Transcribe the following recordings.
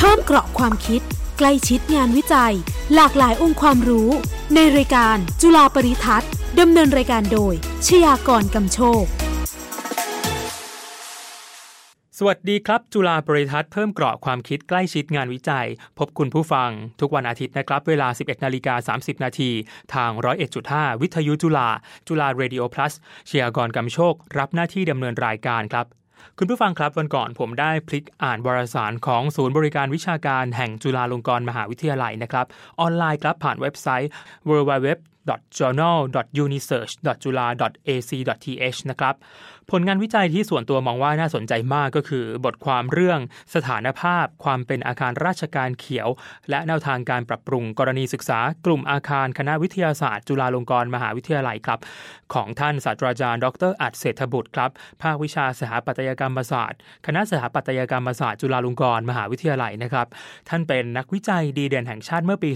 เพิ่มเกราะความคิด ใกล้ชิดงานวิจัย หลากหลายองค์ความรู้ ในรายการจุฬาปริทัศน์ดำเนินรายการโดย ชยากรกำโชค สวัสดีครับ จุฬาบริทัศน์เพิ่มเกราะความคิดใกล้ชิดงานวิจัย พบคุณผู้ฟัง ทุกวันอาทิตย์นะครับ เวลา 11นาฬิกา30 นาทีทาง 101.5 วิทยุจุฬาจุฬาเรดิโอ plus เชียร์กรกำโชค รับหน้าที่ดำเนินรายการครับ คุณผู้ฟังครับวันก่อนผมได้พลิกอ่านวารสารของศูนย์บริการวิชาการแห่งจุฬาลงกรณ์มหาวิทยาลัยนะครับ ออนไลน์ครับผ่านเว็บไซต์ www journal.unisearch.jula.ac.th นะครับ ผลงานวิจัยที่ส่วนตัวมองว่าน่าสนใจมากก็คือบทความเรื่องสถานภาพ ความเป็นอาคารราชการเขียว และแนวทางการปรับปรุงกรณีศึกษากลุ่มอาคารคณะวิทยาศาสตร์ จุฬาลงกรณ์มหาวิทยาลัยครับ ของท่านศาสตราจารย์ ดรอัดเศรษฐบุตรครับ ภาควิชาสถาปัตยกรรมศาสตร์ คณะสถาปัตยกรรมศาสตร์จุฬาลงกรณ์มหาวิทยาลัยนะครับ ท่านเป็นนักวิจัยดีเด่นแห่งชาติเมื่อปี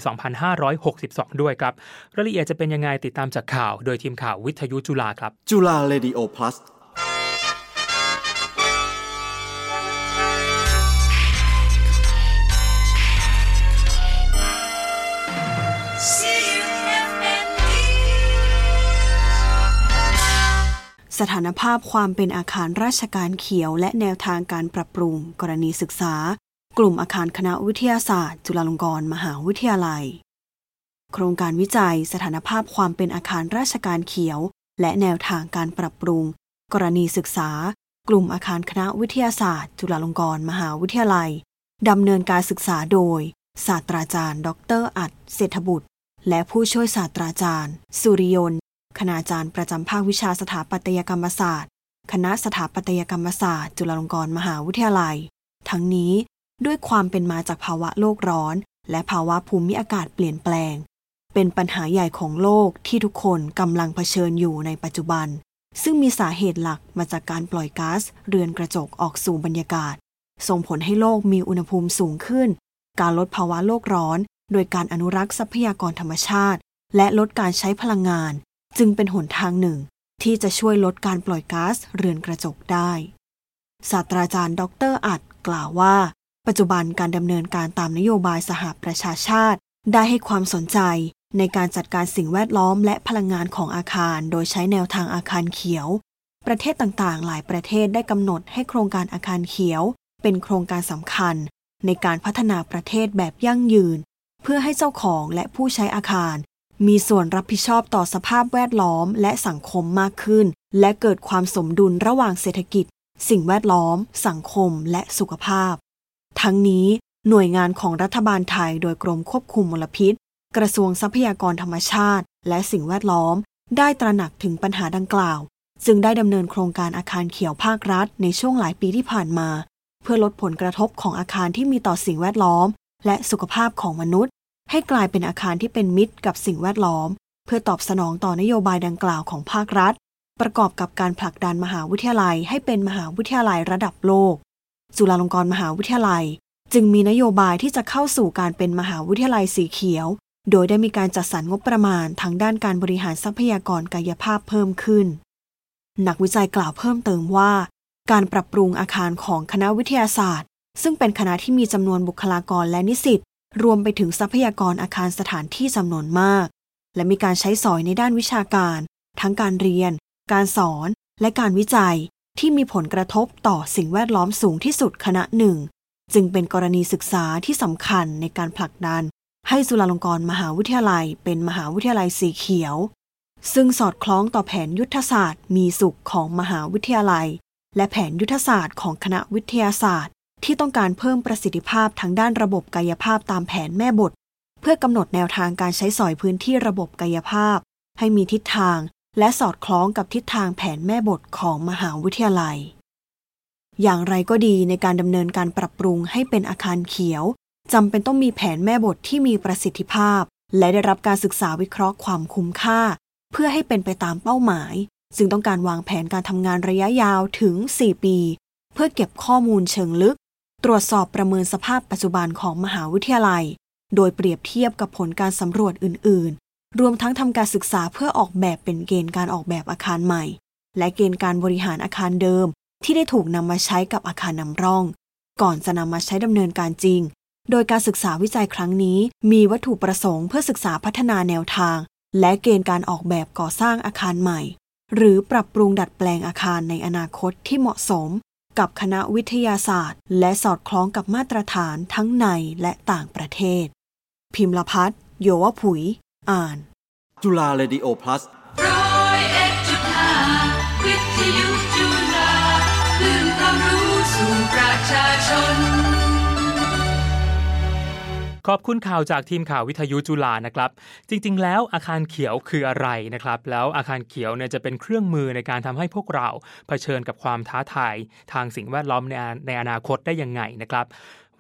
2562 ด้วยครับรายละเอียดจะเป็นยังไงติดตามจากข่าว โดยทีมข่าววิทยุจุฬาครับจุฬาเรดิโอ plus ส ถานภาพความเป็นอาคารราชการเขียว และแนวทางการปรับปรุง กรณีศึกษา กลุ่มอาคารคณะวิทยาศาสตร์ จุฬาลงกรณ์มหาวิทยาลัย โครงการวิจัย สถานภาพความเป็นอาคารราชการเขียว และแนวทางการปรับปรุง กรณีศึกษา กลุ่มอาคารคณะวิทยาศาสตร์ จุฬาลงกรณ์มหาวิทยาลัยดำเนินการศึกษาโดย ศาสตราจารย์ ดรอัดเศรษฐบุตร และผู้ช่วยศาสตราจารย์ สุริยน คณาจารย์ประจำภาควิชาสถาปัตยกรรมศาสตร์ คณะสถาปัตยกรรมศาสตร์ จุฬาลงกรณ์มหาวิทยาลัย ทั้งนี้ด้วยความเป็นมาจากภาวะโลกร้อน และภาวะภูมิอากาศเปลี่ยนแปลง เป็นปัญหาใหญ่ของโลกที่ทุกคนกำลังเผชิญอยู่ในปัจจุบัน ซึ่งมีสาเหตุหลักมาจากการปล่อยก๊าซเรือนกระจกออกสู่บรรยากาศ ส่งผลให้โลกมีอุณหภูมิสูงขึ้น การลดภาวะโลกร้อน โดยการอนุรักษ์ทรัพยากรธรรมชาติ และลดการใช้พลังงาน จึงเป็นหนทางหนึ่งที่จะช่วยลดการปล่อยก๊าซเรือนกระจกได้ ศาสตราจารย์ ดรอัดกล่าวว่า ปัจจุบันการดำเนินการตามนโยบายสหประชาชาติ ได้ให้ความสนใจในการจัดการสิ่งแวดล้อมและพลังงานของอาคาร โดยใช้แนวทางอาคารเขียว ประเทศต่างๆ หลายประเทศได้กำหนดให้โครงการอาคารเขียว เป็นโครงการสำคัญ ในการพัฒนาประเทศแบบยั่งยืน เพื่อให้เจ้าของและผู้ใช้อาคาร มีส่วนรับผิดชอบต่อสภาพแวดล้อมและสังคมมากขึ้น และเกิดความสมดุลระหว่างเศรษฐกิจ สิ่งแวดล้อม สังคมและสุขภาพ ทั้งนี้หน่วยงานของรัฐบาลไทยโดยกรมควบคุมมลพิษ กระทรวงทรัพยากรธรรมชาติ และสิ่งแวดล้อม ได้ตระหนักถึงปัญหาดังกล่าว จึงได้ดำเนินโครงการอาคารเขียวภาครัฐในช่วงหลายปีที่ผ่านมา เพื่อลดผลกระทบของอาคารที่มีต่อสิ่งแวดล้อม และสุขภาพของมนุษย์ ให้กลายเป็นอาคารที่เป็นมิตรกับสิ่งแวดล้อม เพื่อตอบสนองต่อนโยบายดังกล่าวของภาครัฐ ประกอบกับการผลักดันมหาวิทยาลัยให้เป็นมหาวิทยาลัยระดับโลก จุฬาลงกรณ์มหาวิทยาลัย จึงมีนโยบายที่จะเข้าสู่การเป็นมหาวิทยาลัยสีเขียว โดยได้มีการจัดสรรงบประมาณทางด้านการบริหารทรัพยากรกายภาพเพิ่มขึ้น นักวิจัยกล่าวเพิ่มเติมว่า การปรับปรุงอาคารของคณะวิทยาศาสตร์ซึ่งเป็นคณะที่มีจำนวนบุคลากรและนิสิต รวมไปถึงทรัพยากรอาคารสถานที่จำนวนมาก และมีการใช้สอยในด้านวิชาการ ทั้งการเรียน การสอน และการวิจัยที่มีผลกระทบต่อสิ่งแวดล้อมสูงที่สุดคณะหนึ่ง จึงเป็นกรณีศึกษาที่สำคัญในการผลักดัน ให้จุฬาลงกรณ์มหาวิทยาลัย เป็นมหาวิทยาลัยสีเขียว ซึ่งสอดคล้องต่อแผนยุทธศาสตร์ มีสุขของมหาวิทยาลัย และแผนยุทธศาสตร์ของคณะวิทยาศาสตร์ ที่ต้องการเพิ่มประสิทธิภาพทางด้านระบบกายภาพตามแผนแม่บท เพื่อกำหนดแนวทางการใช้สอยพื้นที่ระบบกายภาพ ให้มีทิศทางและสอดคล้องกับทิศทางแผนแม่บทของมหาวิทยาลัย อย่างไรก็ดีในการดำเนินการปรับปรุงให้เป็นอาคารเขียวจำเป็นต้องมีแผนแม่บทที่มีประสิทธิภาพ และได้รับการศึกษาวิเคราะห์ความคุ้มค่า เพื่อให้เป็นไปตามเป้าหมาย ซึ่งต้องการวางแผนการทำงานระยะยาวถึง 4 ปี เพื่อเก็บข้อมูลเชิงลึก ตรวจสอบประเมินสภาพปัจจุบันของมหาวิทยาลัย โดยเปรียบเทียบกับผลการสำรวจอื่น ๆ รวมทั้งทำการศึกษาเพื่อออกแบบเป็นเกณฑ์การออกแบบอาคารใหม่ และเกณฑ์การบริหารอาคารเดิม ที่ได้ถูกนำมาใช้กับอาคารนำร่อง ก่อนจะนำมาใช้ดำเนินการจริง โดยการศึกษาวิจัยครั้งนี้ มีวัตถุประสงค์เพื่อศึกษาพัฒนาแนวทาง และเกณฑ์การออกแบบก่อสร้างอาคารใหม่ หรือปรับปรุงดัดแปลงอาคารในอนาคตที่เหมาะสม กับคณะวิทยาศาสตร์ และสอดคล้องกับมาตรฐานทั้งในและต่างประเทศ พิมพ์ละพัฒโยวผุย อ่าน จุฬาเรดิโอ plus ร้อยเอ็ดจุดห้าวิทยุจุฬาคลื่นความรู้สู่ประชา ขอบคุณข่าวจากทีมข่าววิทยุจุฬานะครับ จริงๆ แล้วอาคารเขียวคืออะไรนะครับ แล้วอาคารเขียวเนี่ยจะเป็นเครื่องมือในการทำให้พวกเราเผชิญกับความท้าทายทางสิ่งแวดล้อมในในอนาคตได้ยังไงนะครับ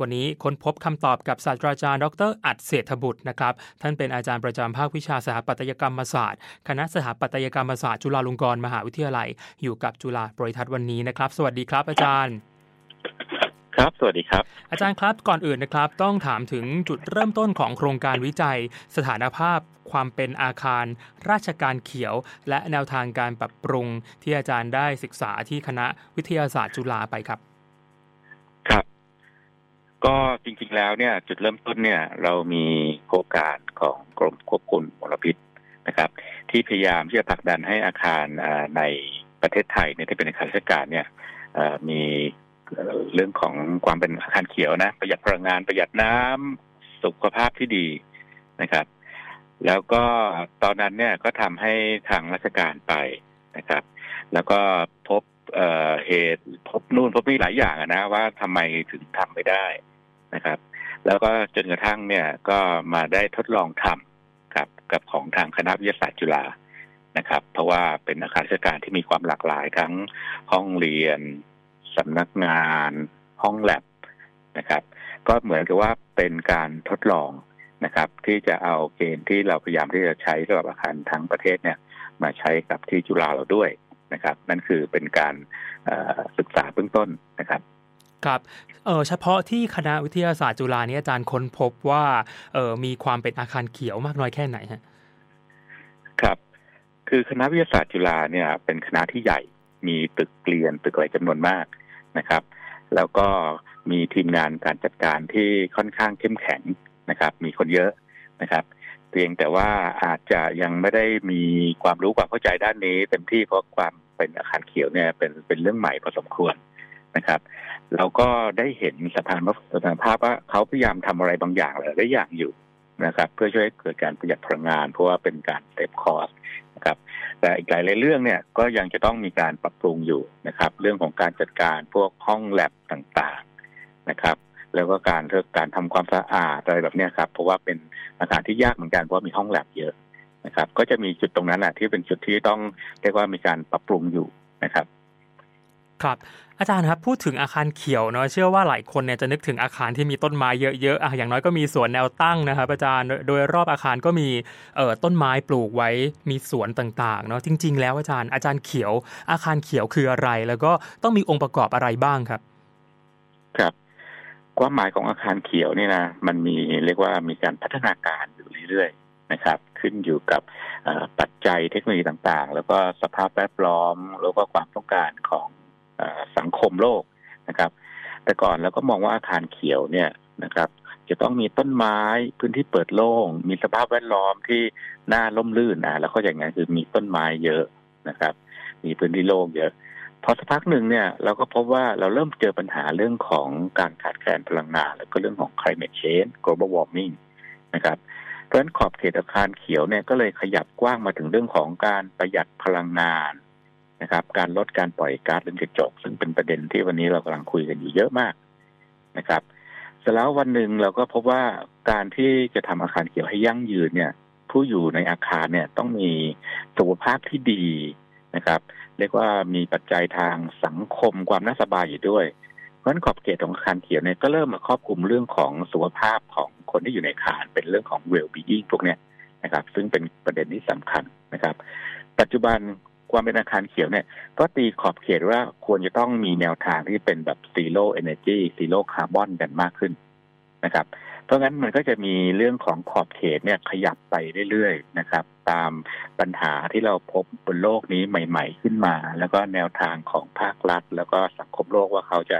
วันนี้ค้นพบคำตอบกับศาสตราจารย์ ดร อัดเศรษฐบุตรนะครับ ท่านเป็นอาจารย์ประจำภาควิชาสถาปัตยกรรมศาสตร์ คณะสถาปัตยกรรมศาสตร์ จุฬาลงกรณ์มหาวิทยาลัย อยู่กับจุฬาบริทัศน์วันนี้นะครับ สวัสดีครับอาจารย์ ครับ สวัสดีครับ อาจารย์ครับ ก่อนอื่นนะครับ ต้องถามถึงจุดเริ่มต้นของโครงการวิจัย สถานภาพ ความเป็นอาคาร ราชการเขียว และแนวทางการปรับปรุง ที่อาจารย์ได้ศึกษาที่คณะวิทยาศาสตร์จุฬาไปครับ ครับ ก็จริงๆแล้วเนี่ย จุดเริ่มต้นเนี่ย เรามีโครงการของกรมควบคุมมลพิษนะครับ ที่พยายามที่จะผลักดันให้อาคารอ่าในประเทศไทยเนี่ยที่เป็นอาคารราชการเนี่ยเอ่อมี เรื่องของความเป็นอาคารเขียวนะ ประหยัดพลังงานประหยัดน้ำสุขภาพที่ดีนะครับ แล้วก็ตอนนั้นเนี่ยก็ทำให้ทางราชการไปนะครับ แล้วก็พบเอ่อเหตุพบนู่นพบนี่หลายอย่างนะว่าทำไมถึงทำไม่ได้นะครับ แล้วก็จนกระทั่งเนี่ยก็มาได้ทดลองทำกับกับของทางคณะวิทยาศาสตร์จุฬานะครับ เพราะว่าเป็นอาคารราชการที่มีความหลากหลายทั้งห้องเรียน สำนักงานห้องแลบนะครับ ก็เหมือนกับว่าเป็นการทดลองนะครับ ที่จะเอาเกณฑ์ที่เราพยายามที่จะใช้สำหรับอาคารทั้งประเทศเนี่ย มาใช้กับที่จุฬาเราด้วยนะครับ นั่นคือเป็นการเอ่อศึกษาเบื้องต้นนะครับครับเออเฉพาะที่คณะวิทยาศาสตร์จุฬานี้อาจารย์ค้นพบว่าเออมีความเป็นอาคารเขียวมากน้อยแค่ไหนฮะครับ คือคณะวิทยาศาสตร์จุฬาเนี่ย เป็นคณะที่ใหญ่มีตึกเรียนตึกอะไรจำนวนมาก นะครับ แล้วก็มีทีมงานการจัดการที่ค่อนข้างเข้มแข็งนะครับ มีคนเยอะนะครับ เพียงแต่ว่าอาจจะยังไม่ได้มีความรู้ความเข้าใจด้านนี้เต็มที่เพราะความเป็นอาคารเขียวเนี่ยเป็นเป็นเรื่องใหม่พอสมควรนะครับ เราก็ได้เห็นสถานสถานภาพว่าเขาพยายามทำอะไรบางอย่างหลายอย่างอยู่ นะครับเพื่อช่วยให้เกิดการประหยัดพลังงาน เพราะว่าเป็นการเซฟคอสนะครับแต่อีกหลายๆเรื่องเนี่ยก็ยังจะต้องมีการปรับปรุงอยู่นะครับ เรื่องของการจัดการพวกห้องแลบต่างๆนะครับ แล้วก็การเรื่องการทำความสะอาดอะไรแบบนี้ครับเพราะว่าเป็นอาคารที่ยากเหมือนกันเพราะว่ามีห้องแลบเยอะนะครับ ก็จะมีจุดตรงนั้นแหละที่เป็นจุดที่ต้องเรียกว่ามีการปรับปรุงอยู่นะครับ ครับอาจารย์ครับพูดถึงอาคารเขียวเนาะเชื่อว่าหลายคนเนี่ยจะนึกถึงอาคารที่มีต้นไม้เยอะๆอะอย่างน้อยก็มีสวนแนวตั้งนะครับอาจารย์โดยรอบอาคารก็มีเอ่อต้นไม้ปลูกไว้มีสวนต่างๆเนาะจริง ๆ แล้วอาจารย์อาจารย์เขียว อาคารเขียวคืออะไร แล้วก็ต้องมีองค์ประกอบอะไรบ้างครับ ครับความหมายของอาคารเขียวเนี่ยนะมันมีเรียกว่ามีการพัฒนาการอยู่เรื่อยๆนะครับ ขึ้นอยู่กับปัจจัยเทคโนโลยีต่างๆ แล้วก็สภาพแวดล้อมแล้วก็ความต้องการของ สังคมโลกนะครับ แต่ก่อนเราก็มองว่าอาคารเขียวเนี่ยนะครับ จะต้องมีต้นไม้พื้นที่เปิดโล่ง มีสภาพแวดล้อมที่น่าร่มรื่นนะแล้วก็อย่างนั้นคือมีต้นไม้เยอะนะครับ มีพื้นที่โล่งเยอะพอสักพักหนึ่งเนี่ยเราก็พบว่าเราเริ่มเจอปัญหาเรื่องของการขาดแคลนพลังงาน แล้วก็เรื่องของ climate change global warming นะครับเพราะฉะนั้นขอบเขตอาคารเขียวเนี่ยก็เลยขยับกว้างมาถึงเรื่องของการประหยัดพลังงาน นะครับ การลดการปล่อยก๊าซเรือนกระจก ซึ่งเป็นประเด็นที่วันนี้เรากำลังคุยกันอยู่เยอะมากนะครับเสร็จแล้ววันหนึ่งเราก็พบว่าการที่จะทำอาคารเขียวให้ยั่งยืนเนี่ย ผู้อยู่ในอาคารเนี่ยต้องมีสุขภาพที่ดีนะครับ เรียกว่ามีปัจจัยทางสังคมความน่าสบายอยู่ด้วย เพราะฉะนั้นขอบเขตของอาคารเขียวเนี่ยก็เริ่มมาครอบคลุมเรื่องของสุขภาพของคนที่อยู่ในอาคารเป็นเรื่องของ well being พวกเนี้ยนะครับ ซึ่งเป็นประเด็นที่สำคัญนะครับ ปัจจุบัน ความเป็นอาคารเขียวเนี่ย ก็ตีขอบเขตว่าควรจะต้องมีแนวทางที่เป็นแบบ zero energy zero carbon กันมากขึ้นนะครับ เพราะงั้นมันก็จะมีเรื่องของขอบเขตเนี่ยขยับไปเรื่อยๆนะครับ ตามปัญหาที่เราพบบนโลกนี้ใหม่ ๆ ขึ้นมา แล้วก็แนวทางของภาครัฐ แล้วก็สังคมโลกว่าเขาจะ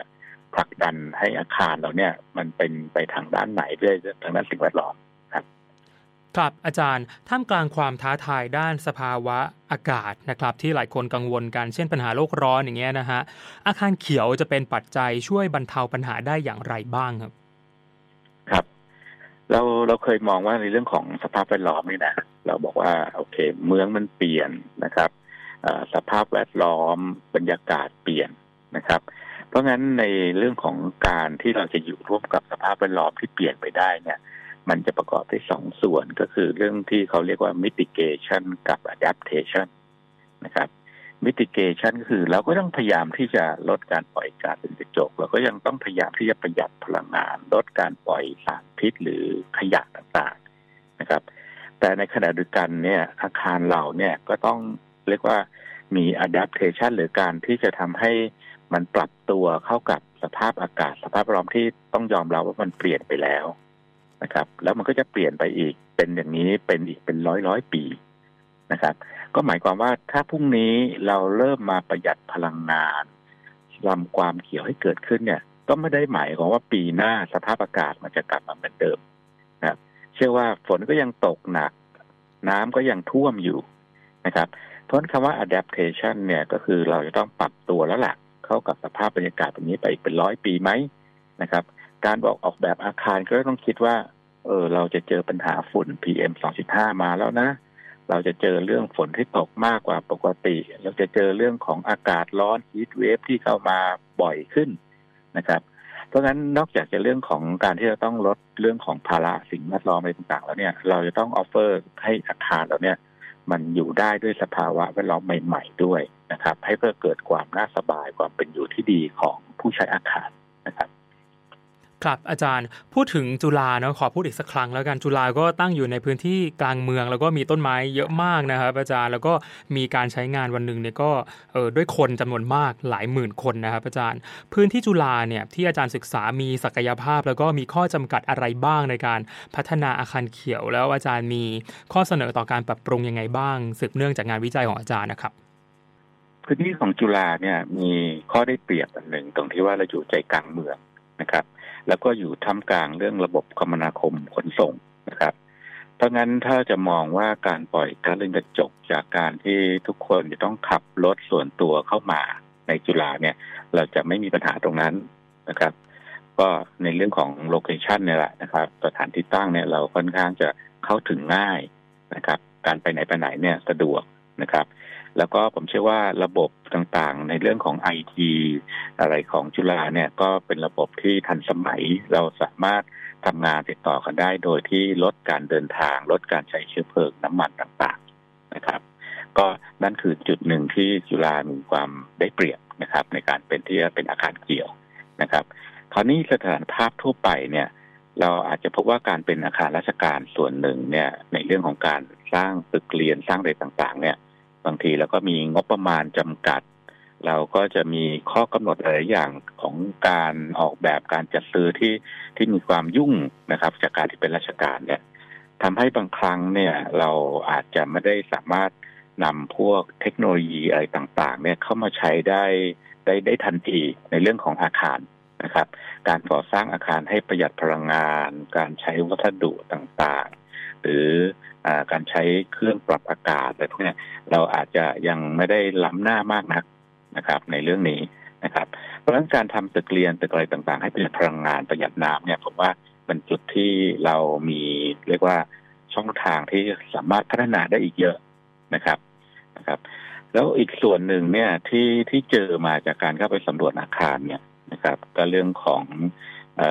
ผลักดันให้อาคารเราเนี่ย มันเป็นไปทางด้านไหนด้วยทางด้านสิ่งแวดล้อม ครับอาจารย์ท่ามกลางความท้าทายด้านสภาวะอากาศนะครับที่หลายคนกังวลกันเช่นปัญหาโลกร้อนอย่างเงี้ยนะฮะอาคารเขียวจะเป็นปัจจัยช่วยบรรเทาปัญหาได้อย่างไรบ้างครับ ครับ เราเราเคยมองว่าในเรื่องของสภาพแวดล้อมนี่นะเราบอกว่าโอเค เมืองมันเปลี่ยนนะครับสภาพแวดล้อมบรรยากาศเปลี่ยนนะครับ เพราะงั้นในเรื่องของการที่เราจะอยู่ร่วมกับสภาพแวดล้อมที่เปลี่ยนไปได้เนี่ย มันจะประกอบด้วยสองส่วนก็คือเรื่องที่เขาเรียกว่า mitigation กับ adaptation นะครับ mitigation ก็คือเราก็ต้องพยายามที่จะลดการปล่อยก๊าซเรือนกระจก เราก็ยังต้องพยายามที่จะประหยัดพลังงาน ลดการปล่อยสารพิษหรือขยะต่างๆนะครับ แต่ในขณะเดียวกันเนี่ยอาคารเราเนี่ยก็ต้องเรียกว่ามี adaptation หรือการที่จะทำให้มันปรับตัวเข้ากับสภาพอากาศ สภาพแวดล้อมที่ต้องยอมรับว่ามันเปลี่ยนไปแล้ว นะครับ แล้วมันก็จะเปลี่ยนไปอีก เป็นอย่างนี้เป็นอีกเป็นร้อยร้อยปีนะครับ ก็หมายความว่าถ้าพรุ่งนี้เราเริ่มมาประหยัดพลังงานลำความเขียวให้เกิดขึ้นเนี่ย ก็ไม่ได้หมายความว่าปีหน้าสภาพอากาศมันจะกลับมาเหมือนเดิมนะครับ เชื่อว่าฝนก็ยังตกหนัก น้ำก็ยังท่วมอยู่นะครับ เพราะคำว่า adaptation เนี่ยก็คือเราจะต้องปรับตัวแล้วล่ะ เข้ากับสภาพบรรยากาศแบบนี้ไปเป็นร้อยปีไหมนะครับ การบอกออกแบบอาคารก็ต้องคิดว่า เออเราจะเจอปัญหาฝุ่น PM 2.5 มาแล้วนะ เราจะเจอเรื่องฝนที่ตกมากกว่าปกติ เราจะเจอเรื่องของอากาศร้อน heat wave ที่เข้ามาบ่อยขึ้นนะครับ เพราะฉะนั้นนอกจากจะเรื่องของการที่เราต้องลดเรื่องของภาระสิ่งแวดล้อมอะไรต่างๆ แล้วเนี่ย เราจะต้องออฟเฟอร์ให้อาคารเราเนี่ย มันอยู่ได้ด้วยสภาวะแวดล้อมใหม่ ๆด้วยนะครับ ให้เพื่อเกิดความน่าสบายความเป็นอยู่ที่ดีของผู้ใช้อาคารนะครับ ครับอาจารย์พูดถึงจุฬาเนาะขอพูดอีกสักครั้งแล้วกันจุฬาก็ตั้งอยู่ในพื้นที่กลางเมือง แล้วก็มีต้นไม้เยอะมากนะครับอาจารย์แล้วก็มีการใช้งานวันหนึ่งเนี่ยก็เออด้วยคนจำนวนมากหลายหมื่นคนนะครับอาจารย์ พื้นที่จุฬาเนี่ยที่อาจารย์ศึกษามีศักยภาพ แล้วก็มีข้อจำกัดอะไรบ้างในการพัฒนาอาคารเขียว แล้วอาจารย์มีข้อเสนอต่อการปรับปรุงยังไงบ้าง สืบเนื่องจากงานวิจัยของอาจารย์นะครับพื้นที่ของจุฬาเนี่ยมีข้อได้เปรียบอันหนึ่งตรงที่ว่าเราอยู่ใจกลางเมืองนะครับ แล้วก็อยู่ท่ามกลางเรื่องระบบคมนาคมขนส่งนะครับ เพราะงั้นถ้าจะมองว่าการปล่อยก๊าซเรือนกระจกจากการที่ทุกคนจะต้องขับรถส่วนตัวเข้ามาในจุฬาเนี่ย เราจะไม่มีปัญหาตรงนั้นนะครับ ก็ในเรื่องของโลเคชันเนี่ยแหละนะครับสถานที่ตั้งเนี่ยเราค่อนข้างจะเข้าถึงง่ายนะครับ การไปไหนไปไหนเนี่ยสะดวกนะครับ แล้วก็ผมเชื่อว่าระบบต่างๆ ในเรื่องของไอทีอะไรของจุฬาเนี่ยก็เป็นระบบที่ทันสมัยเราสามารถทำงานติดต่อกันได้โดยที่ลดการเดินทาง ลดการใช้เชื้อเพลิงน้ำมันต่างๆนะครับ ก็นั่นคือจุดหนึ่งที่จุฬามีความได้เปรียบนะครับ ในการเป็นที่เป็นอาคารเกี่ยวนะครับ คราวนี้สถานภาพทั่วไปเนี่ย เราอาจจะพบว่าการเป็นอาคารราชการส่วนหนึ่งเนี่ยในเรื่องของการสร้างตึกเรียนสร้างอะไรต่างๆ เนี่ย บางทีเราก็มีงบประมาณจำกัด เราก็จะมีข้อกำหนดหลายอย่างของการออกแบบการจัดซื้อที่ที่มีความยุ่งนะครับ จากการที่เป็นราชการเนี่ยทำให้บางครั้งเนี่ยเราอาจจะไม่ได้สามารถนำพวกเทคโนโลยีอะไรต่าง ๆ เนี่ยเข้ามาใช้ได้ได้ได้ทันทีในเรื่องของอาคารนะครับ การก่อสร้างอาคารให้ประหยัดพลังงาน การใช้วัสดุต่างๆ หรือ การใช้เครื่องปรับอากาศอะไรพวกนี้เราอาจจะยังไม่ได้ล้ำหน้ามากนักนะครับ ในเรื่องนี้นะครับ เพราะฉะนั้นการทำตึกเรียนตึกอะไรต่างๆ ให้ประหยัดพลังงานประหยัดน้ำเนี่ยผมว่าเป็นจุดที่เรามีเรียกว่าช่องทางที่สามารถพัฒนาได้อีกเยอะนะครับนะครับ แล้วอีกส่วนหนึ่งเนี่ยที่ที่เจอมาจากการเข้าไปสำรวจอาคารเนี่ยนะครับ ก็เรื่องของอ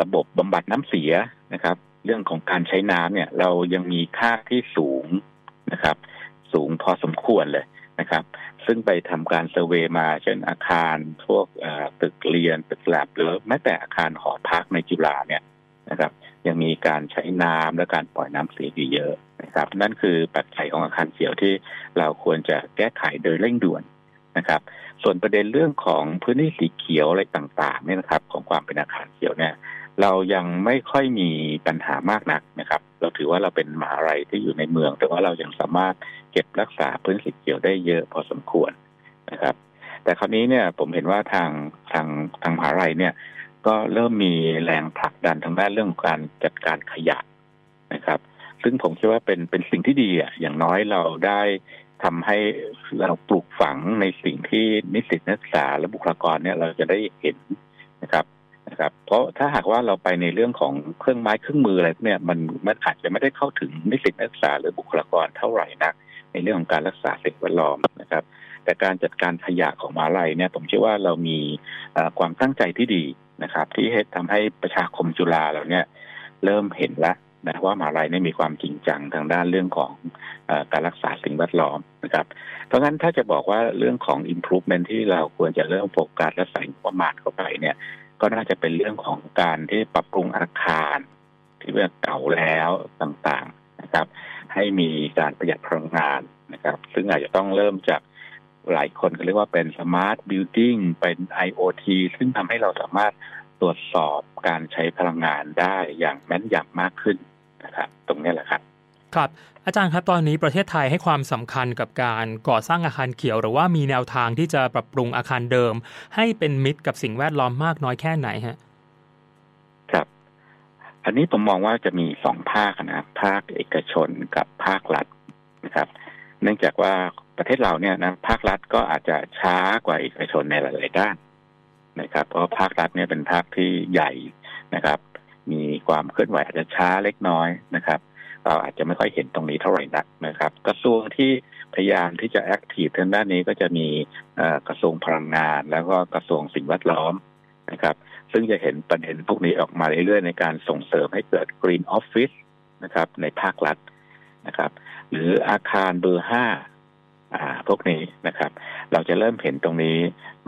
ระบบบำบัดน้ำเสียนะครับ เรื่องของการใช้น้ำเนี่ย เรายังมีค่าที่สูงนะครับ สูงพอสมควรเลยนะครับ ซึ่งไปทำการเซอร์เวยมาเช่นอาคารพวกตึกเรียนตึกแลบหรือแม้แต่อาคารหอพักในจุฬาเนี่ยนะครับ ยังมีการใช้น้ำและการปล่อยน้ำเสียอยู่เยอะนะครับ นั่นคือปัจจัยของอาคารเขียวที่เราควรจะแก้ไขโดยเร่งด่วนนะครับ ส่วนประเด็นเรื่องของพื้นที่สีเขียวอะไรต่างๆเนี่ยนะครับ ของความเป็นอาคารเขียวเนี่ย เรายังไม่ค่อยมีปัญหามากนักนะครับ เราถือว่าเราเป็นมหาลัยที่อยู่ในเมือง แต่ว่าเรายังสามารถเก็บรักษาพื้นสีเขียวได้เยอะพอสมควรนะครับ แต่คราวนี้เนี่ยผมเห็นว่าทางทางทางมหาลัยเนี่ยก็เริ่มมีแรงผลักดันทางด้านเรื่องการจัดการขยะนะครับ ซึ่งผมคิดว่าเป็นเป็นสิ่งที่ดีอะอย่างน้อยเราได้ทำให้เราปลูกฝังในสิ่งที่นิสิตนักศึกษาและบุคลากรเนี่ยเราจะได้เห็นนะครับ นะครับเพราะถ้าหากว่าเราไปในเรื่องของเครื่องไม้เครื่องมืออะไรพวกเนี่ยมันมันอาจจะไม่ได้เข้าถึงนิสิตนักศึกษาหรือบุคลากรเท่าไหร่นัก ในเรื่องของการรักษาสิ่งแวดล้อมนะครับ แต่การจัดการขยะของมหาลัยเนี่ยผมเชื่อว่าเรามีความตั้งใจที่ดีนะครับ ที่ให้ทำให้ประชาคมจุฬาเราเนี่ยเริ่มเห็นแล้วนะว่ามหาลัยเนี่ยมีความจริงจังทางด้านเรื่องของอการรักษาสิ่งแวดล้อมนะครับ เพราะงั้นถ้าจะบอกว่าเรื่องของ improvement ที่เราควรจะเริ่มโฟกัสและใส่งบประมาณเข้าไปเนี่ย ก็น่าจะเป็นเรื่องของการที่ปรับปรุงอาคาร ที่ว่าเก่าแล้วต่างๆนะครับ ให้มีการประหยัดพลังงานนะครับ ซึ่งอาจจะต้องเริ่มจากหลายคนก็เรียกว่าเป็น smart building เป็น IoT ซึ่งทำให้เราสามารถตรวจสอบการใช้พลังงานได้อย่างแม่นยำมากขึ้นนะครับ ตรงนี้แหละครับ ครับอาจารย์ครับตอนนี้ประเทศไทยให้ความสำคัญกับการก่อสร้างอาคารเขียว หรือว่ามีแนวทางที่จะปรับปรุงอาคารเดิม ให้เป็นมิตรกับสิ่งแวดล้อมมากน้อยแค่ไหนฮะครับ อันนี้ผมมองว่าจะมีสองภาคนะภาคเอกชนกับภาครัฐนะครับ เนื่องจากว่าประเทศเราเนี่ยนะภาครัฐก็อาจจะช้ากว่าเอกชนในหลาย ๆ ด้านนะครับ เพราะภาครัฐเนี่ยเป็นภาคที่ใหญ่นะครับ มีความเคลื่อนไหวอาจจะช้าเล็กน้อยนะครับ เราอาจจะไม่ค่อยเห็นตรงนี้เท่าไหร่นักนะครับ กระทรวงที่พยายามที่จะแอคทีฟทางด้านนี้ก็จะมีกระทรวงพลังงาน แล้วก็กระทรวงสิ่งแวดล้อมนะครับ ซึ่งจะเห็นประเด็นพวกนี้ออกมาเรื่อยๆ ในการส่งเสริมให้เกิด Green Office นะครับ ในภาครัฐนะครับ หรืออาคารเบอร์ห้าอ่าพวกนี้นะครับ เราจะเริ่มเห็นตรงนี้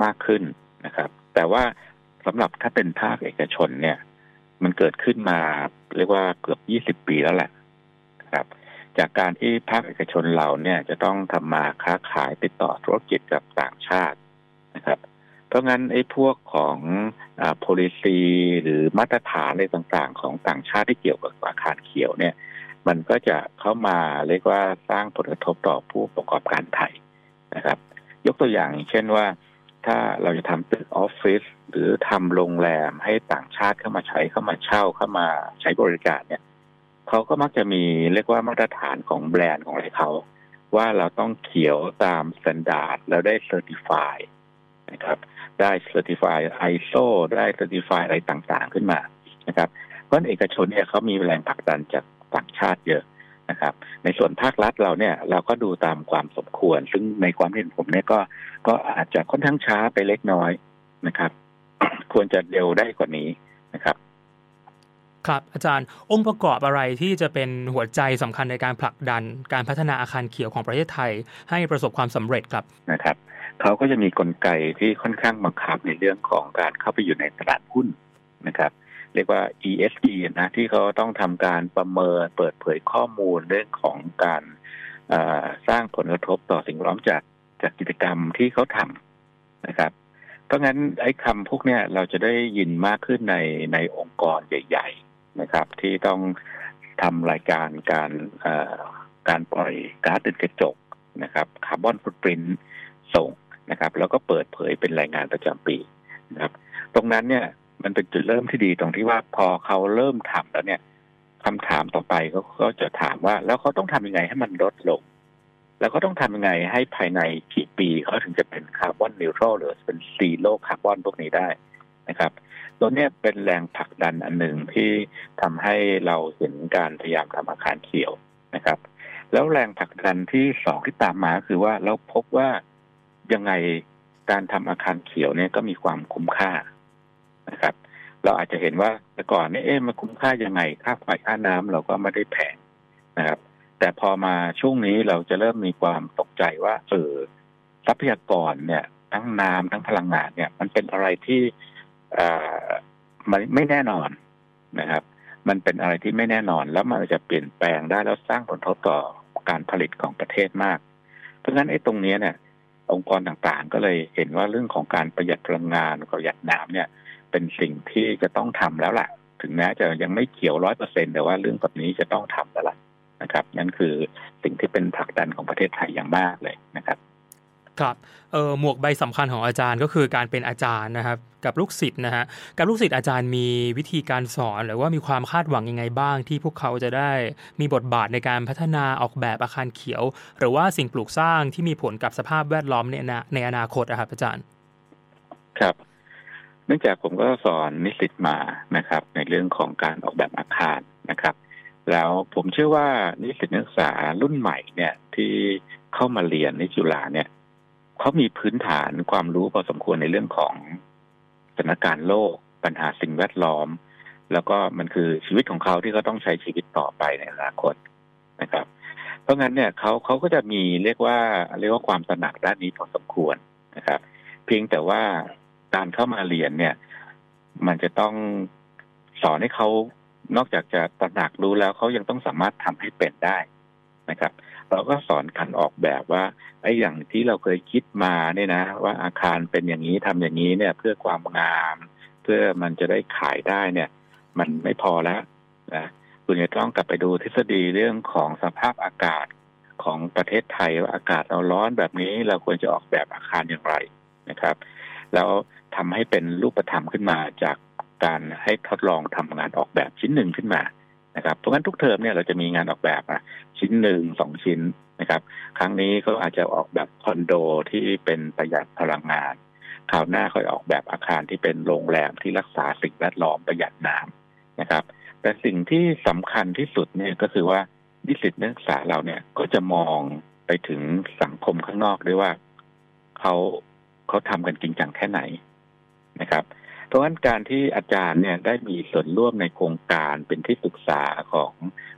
มากขึ้นนะครับ แต่ว่าสำหรับถ้าเป็นภาคเอกชนเนี่ย มันเกิดขึ้นมาเรียกว่าเกือบ 20 ปีแล้วแหละ นะครับ จากการที่ภาคเอกชนเราเนี่ยจะต้องทำมาค้าขายติดต่อธุรกิจกับต่างชาตินะครับ เพราะงั้นไอ้พวกของอ่า policy หรือมาตรฐานอะไรต่างๆ ของต่างชาติที่เกี่ยวกับอาคารเขียวเนี่ย มันก็จะเข้ามาเรียกว่าสร้างผลกระทบต่อผู้ประกอบการไทยนะครับ ยกตัวอย่างเช่นว่าถ้าเราจะทำตึกออฟฟิศหรือทำโรงแรมให้ต่างชาติเข้ามาใช้เข้ามาเช่าเข้ามาใช้บริการเนี่ย เขาก็มักจะมีเรียกว่ามาตรฐานของแบรนด์ของอะไรเขาว่าเราต้องเขียวตาม standard แล้วได้ certifyนะครับ ได้เซอร์ติฟายไอโซได้เซอร์ติฟายอะไรต่างๆขึ้นมานะครับ เพราะเอกชนเนี่ยเขามีแรงผลักดันจากต่างชาติเยอะนะครับ ในส่วนภาครัฐเราเนี่ยเราก็ดูตามความสมควร ซึ่งในความเห็นผมเนี่ยก็ก็อาจจะค่อนข้างช้าไปเล็กน้อยนะครับ ควรจะเร็วได้กว่านี้นะครับ ครับอาจารย์องค์ประกอบอะไรที่จะเป็นหัวใจสำคัญในการผลักดัน การพัฒนาอาคารเขียวของประเทศไทย ให้ประสบความสำเร็จครับนะครับเขาก็จะมีกลไกที่ค่อนข้างบังคับในเรื่องของการเข้าไปอยู่ในตลาดหุ้นนะครับ เรียกว่า ESG นะที่เขาต้องทำการประเมินเปิดเผยข้อมูลเรื่องของการสร้างผลกระทบต่อสิ่งแวดล้อมจากจากกิจกรรมที่เขาทำนะครับเพราะงั้นไอ้คำพวกเนี้ยเราจะได้ยินมากขึ้นในในองค์กรใหญ่ นะครับ ที่ต้องทำรายการการการปล่อยก๊าซเรือนกระจกนะครับ carbon footprint ส่งนะครับ แล้วก็เปิดเผยเป็นรายงานประจำปีนะครับ ตรงนั้นเนี่ยมันเป็นจุดเริ่มที่ดีตรงที่ว่าพอเขาเริ่มทำแล้วเนี่ยคำถามต่อไปเขาก็จะถามว่าแล้วเขาต้องทำยังไงให้มันลดลง แล้วก็ต้องทำยังไงให้ภายในกี่ปีเขาถึงจะเป็น carbon neutral หรือเป็น zero carbon พวกนี้ได้นะครับ ตัวนี้เป็นแรงผลักดันอันหนึ่งที่ทำให้เราเห็นการพยายามทำอาคารเขียวนะครับ แล้วแรงผลักดันที่สองที่ตามมาคือว่าเราพบว่ายังไงการทำอาคารเขียวเนี่ยก็มีความคุ้มค่านะครับ เราอาจจะเห็นว่าแต่ก่อนเนี่ยเอ๊ะมันคุ้มค่ายังไงค่าไฟค่าน้ำเราก็ไม่ได้แพงนะครับ แต่พอมาช่วงนี้เราจะเริ่มมีความตกใจว่าเออทรัพยากรเนี่ย ทั้งน้ำทั้งพลังงานเนี่ย มันเป็นอะไรที่ มันไม่แน่นอนนะครับ มันเป็นอะไรที่ไม่แน่นอน แล้วมันจะเปลี่ยนแปลงได้แล้วสร้างผลกระทบต่อการผลิตของประเทศมาก เพราะฉะนั้นไอ้ตรงนี้เนี่ยองค์กรต่างๆ ก็เลยเห็นว่าเรื่องของการประหยัดพลังงานประหยัดน้ำเนี่ย เป็นสิ่งที่จะต้องทำแล้วล่ะ ถึงแม้จะยังไม่เขียวร้อยเปอร์เซ็นแต่ว่าเรื่องแบบนี้จะต้องทำแล้วล่ะนะครับ นั่นคือสิ่งที่เป็นผลักดันของประเทศไทยอย่างมากเลยนะครับ ครับเออหมวกใบสำคัญของอาจารย์ก็คือการเป็นอาจารย์นะครับกับลูกศิษย์นะฮะกับลูกศิษย์อาจารย์มีวิธีการสอนหรือว่ามีความคาดหวังยังไงบ้าง ที่พวกเขาจะได้มีบทบาทในการพัฒนาออกแบบอาคารเขียว หรือว่าสิ่งปลูกสร้างที่มีผลกับสภาพแวดล้อมในในอนาคตนะครับอาจารย์ ครับ เนื่องจากผมก็สอนนิสิตมานะครับ ในเรื่องของการออกแบบอาคารนะครับ แล้วผมเชื่อว่านิสิตนักศึกษารุ่นใหม่เนี่ยที่เข้ามาเรียนในจุฬาเนี่ย เขามีพื้นฐานความรู้พอสมควรในเรื่องของสถานการณ์โลก ปัญหาสิ่งแวดล้อม แล้วก็มันคือชีวิตของเขาที่เขาต้องใช้ชีวิตต่อไปในอนาคตนะครับ เพราะงั้นเนี่ยเขาเขาก็จะมีเรียกว่า เรียกว่าความตระหนักด้านนี้พอสมควรนะครับ เพียงแต่ว่าการเข้ามาเรียนเนี่ย มันจะต้องสอนให้เขานอกจากจะตระหนักรู้แล้วเขายังต้องสามารถทำให้เป็นได้นะครับ เราก็สอนการออกแบบว่าไอ้อย่างที่เราเคยคิดมาเนี่ยนะ ว่าอาคารเป็นอย่างนี้ทำอย่างนี้เนี่ย เพื่อความงาม เพื่อมันจะได้ขายได้เนี่ย มันไม่พอแล้วนะคุณจะต้องกลับไปดูทฤษฎีเรื่องของสภาพอากาศของประเทศไทยว่าอากาศเราร้อนแบบนี้เราควรจะออกแบบอาคารอย่างไรนะครับ แล้วทำให้เป็นรูปธรรมขึ้นมาจากการให้ทดลองทำงานออกแบบชิ้นหนึ่งขึ้นมา นะครับเพราะงั้นทุกเทอมเนี่ยเราจะมีงานออกแบบอะชิ้นหนึ่งสองชิ้นนะครับ ครั้งนี้ก็อาจจะออกแบบคอนโดที่เป็นประหยัดพลังงานคราวหน้าค่อยออกแบบอาคารที่เป็นโรงแรมที่รักษาสิ่งแวดล้อมประหยัดน้ำนะครับ แต่สิ่งที่สำคัญที่สุดเนี่ยก็คือว่านิสิตนักศึกษาเราเนี่ยก็จะมองไปถึงสังคมข้างนอกด้วยว่าเขาเขาทำกันจริงจังแค่ไหนนะครับ ราะฉะนั้นการที่อาจารย์เนี่ยได้มีส่วนร่วมในโครงการเป็นที่ปรึกษาของ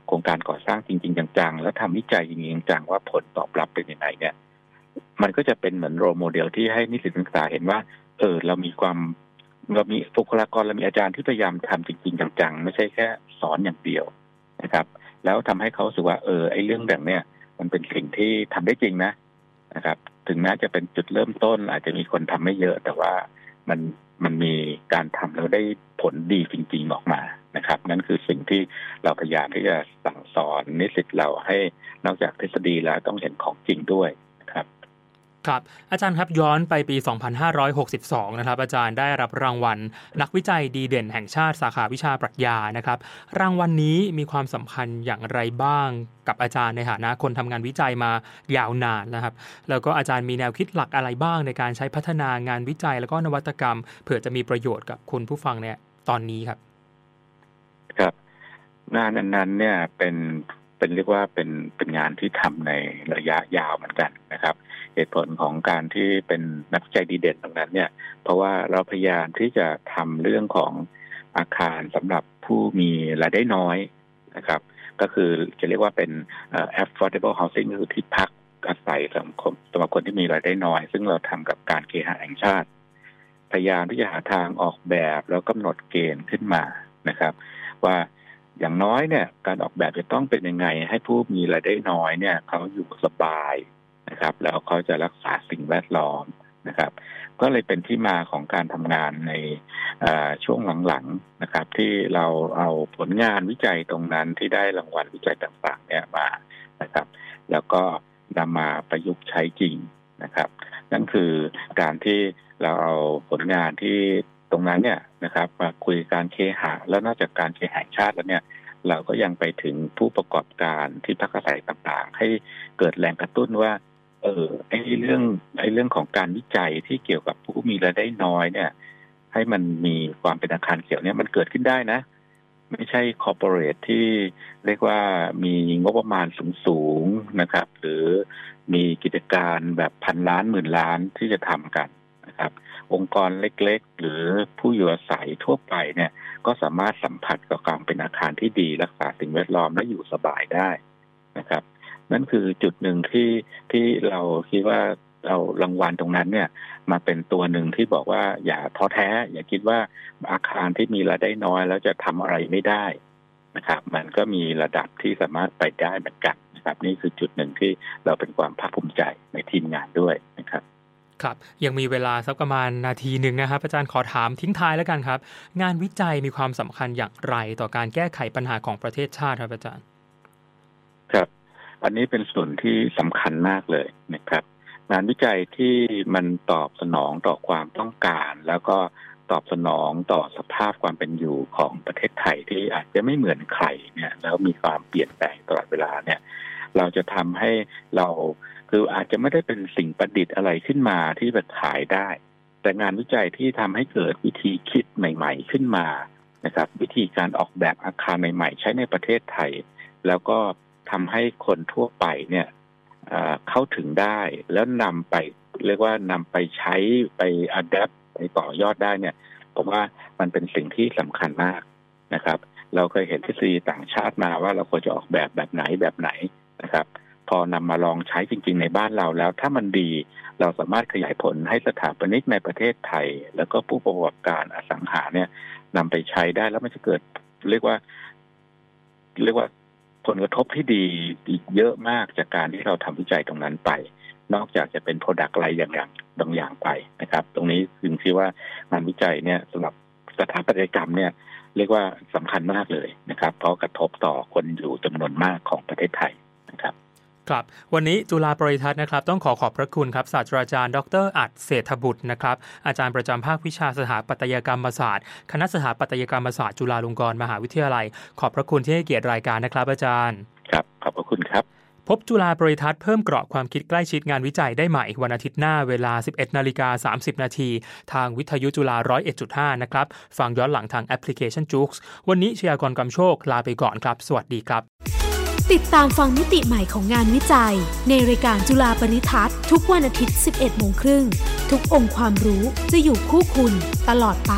โครงการก่อสร้างจริง ๆ จังๆ แล้วทำวิจัยจริงๆจังๆว่าผลตอบรับเป็นยังไงเนี่ย มันก็จะเป็นเหมือนโรโมเดลที่ให้นิสิตนักศึกษาเห็นว่า เออ เรามีความเรามีบุคลากรเรามีอาจารย์ที่พยายามทำจริง ๆ จังๆ ไม่ใช่แค่สอนอย่างเดียวนะครับ แล้วทำให้เขาสึกว่าเออไอ้เรื่องแบบเนี้ยมันเป็นสิ่งที่ทำได้จริงนะนะครับ ถึงแม้จะเป็นจุดเริ่มต้นอาจจะมีคนทำไม่เยอะ แต่ว่า มันมันมีการทำแล้วได้ผลดีจริงๆออกมานะครับ นั่นคือสิ่งที่เราพยายามที่จะสั่งสอนนิสิตเราให้นอกจากทฤษฎีแล้วต้องเห็นของจริงด้วย ครับอาจารย์ครับย้อนไปปี 2562 นะครับ อาจารย์ได้รับรางวัล นักวิจัยดีเด่นแห่งชาติสาขาวิชาปรัชญานะครับ รางวัลนนี้มีความสำคัญอย่างไรบ้างกับอาจารย์ในฐานะคนทำงานวิจัยมายาวนานนะครับ แล้วก็อาจารย์มีแนวคิดหลักอะไรบ้างในการใช้พัฒนางานวิจัยแล้วก็นวัตกรรม เผื่อจะมีประโยชน์กับคุณผู้ฟังเนี่ยตอนนี้ครับ ครับงานนั้นเนี่ยเป็นเป็นเรียกว่าเป็นเป็นงานที่ทำในระยะยาวเหมือนกันนะครับ เหตุผลของการที่เป็นนักวิจัยดีเด่นตรงนั้นเนี่ย เพราะว่าเราพยายามที่จะทำเรื่องของอาคารสำหรับผู้มีรายได้น้อยนะครับ ก็คือจะเรียกว่าเป็น affordable housing คือที่พักอาศัยสำหรับคนสำหรับคนที่มีรายได้น้อย ซึ่งเราทำกับการเคหะแห่งชาติ พยายามที่จะหาทางออกแบบแล้วกำหนดเกณฑ์ขึ้นมานะครับ ว่าอย่างน้อยเนี่ย การออกแบบจะต้องเป็นยังไง ให้ผู้มีรายได้น้อยเนี่ย เขาอยู่สบาย นะครับ แล้วเขาจะรักษาสิ่งแวดล้อมนะครับ ก็เลยเป็นที่มาของการทำงานในช่วงหลังๆนะครับ ที่เราเอาผลงานวิจัยตรงนั้นที่ได้รางวัลวิจัยต่างๆ เนี่ยมานะครับ แล้วก็นำมาประยุกต์ใช้จริงนะครับ นั่นคือการที่เราเอาผลงานที่ตรงนั้นเนี่ยนะครับมาคุยการเคหะแล้วนอกจากการเคหะชาติแล้วเนี่ย เราก็ยังไปถึงผู้ประกอบการที่พักอาศัยต่างๆ ให้เกิดแรงกระตุ้นว่า เออไอ้เรื่องไอ้เรื่องของการวิจัยที่เกี่ยวกับผู้มีรายได้น้อยเนี่ย ให้มันมีความเป็นอาคารเขียวเนี่ยมันเกิดขึ้นได้นะ ไม่ใช่คอร์ปอเรทที่เรียกว่ามีงบประมาณสูงๆนะครับ หรือมีกิจการแบบพันล้านหมื่นล้านที่จะทำกันนะครับ องค์กรเล็กๆ หรือผู้อยู่อาศัยทั่วไปเนี่ย ก็สามารถสัมผัสกับความเป็นอาคารที่ดีรักษาสิ่งแวดล้อมและอยู่สบายได้นะครับ นั่นคือจุดหนึ่งที่ที่เราคิดว่าเอารางวัลตรงนั้นเนี่ยมาเป็นตัวหนึ่งที่บอกว่าอย่าท้อแท้ อย่าคิดว่าอาคารที่มีรายได้น้อย แล้วจะทำอะไรไม่ได้นะครับ มันก็มีระดับที่สามารถไปได้เหมือนกันนะครับ นี่คือจุดหนึ่งที่เราเป็นความภาคภูมิใจในทีมงานด้วยนะครับครับยังมีเวลาสักประมาณนาทีหนึ่งนะครับอาจารย์ขอถามทิ้งท้ายแล้วกันครับ งานวิจัยมีความสำคัญอย่างไรต่อการแก้ไขปัญหาของประเทศชาติครับอาจารย์ ครับ อันนี้เป็นส่วนที่สำคัญมากเลยนะครับ งานวิจัยที่มันตอบสนองต่อความต้องการ แล้วก็ตอบสนองต่อสภาพความเป็นอยู่ของประเทศไทยที่อาจจะไม่เหมือนใครเนี่ย แล้วมีความเปลี่ยนแปลงตลอดเวลาเนี่ย เราจะทำให้เราคืออาจจะไม่ได้เป็นสิ่งประดิษฐ์อะไรขึ้นมาที่แบบขายได้ แต่งานวิจัยที่ทำให้เกิดวิธีคิดใหม่ ๆ ขึ้นมานะครับ วิธีการออกแบบอาคารใหม่ ๆ ใช้ในประเทศไทย แล้วก็ ทำให้คนทั่วไปเนี่ยเข้าถึงได้ แล้วนำไปเรียกว่านำไปใช้ไปอัดแอปไปต่อยอดได้เนี่ย ผมว่ามันเป็นสิ่งที่สำคัญมากนะครับ เราเคยเห็นทฤษฎีต่างชาติมาว่าเราควรจะออกแบบแบบไหนแบบไหนนะครับ พอนำมาลองใช้จริง ๆ ในบ้านเราแล้ว ถ้ามันดีเราสามารถขยายผลให้สถาปนิกในประเทศไทย แล้วก็ผู้ประกอบการอสังหาเนี่ยนำไปใช้ได้แล้วมันจะเกิดเรียกว่า เรียกว่า ผลกระทบที่ดีอีกเยอะมากจากการที่เราทำวิจัยตรงนั้นไป นอกจากจะเป็นโปรดักต์อะไรอย่างอย่างบางอย่างไปนะครับ ตรงนี้ถึงที่ว่างานวิจัยเนี่ยสำหรับสถาปัตยกรรมเนี่ยเรียกว่าสำคัญมากเลยนะครับ เพราะกระทบต่อคนอยู่จำนวนมากของประเทศไทยนะครับ ครับวันนี้จุฬาปริทัศน์นะครับต้องขอขอบพระคุณครับศาสตราจารย์ ดรอัดเศรษฐบุตรนะครับอาจารย์ประจำภาควิชาสถาปัตยกรรมศาสตร์ คณะสถาปัตยกรรมศาสตร์จุฬาลงกรณ์มหาวิทยาลัย ขอบพระคุณที่ให้เกียรติรายการนะครับ อาจารย์ครับขอบพระคุณครับ พบจุฬาปริทัศน์เพิ่มเกราะความคิดใกล้ชิดงานวิจัยได้ใหม่ วันอาทิตย์หน้าเวลา 11นาฬิกา30 นาทีทางวิทยุจุฬา101.5 นะครับฟังย้อนหลังทางแอปพลิเคชันจู๊กวันนี้ชยากรกำโชคลาไปก่อนครับ สวัสดีครับ ติดตามฟังมิติใหม่ของงานวิจัย ในรายการจุฬาปริทัศน์ทุกวันอาทิตย์ 11 โมงครึ่ง ทุกองค์ความรู้จะอยู่คู่คุณตลอดไป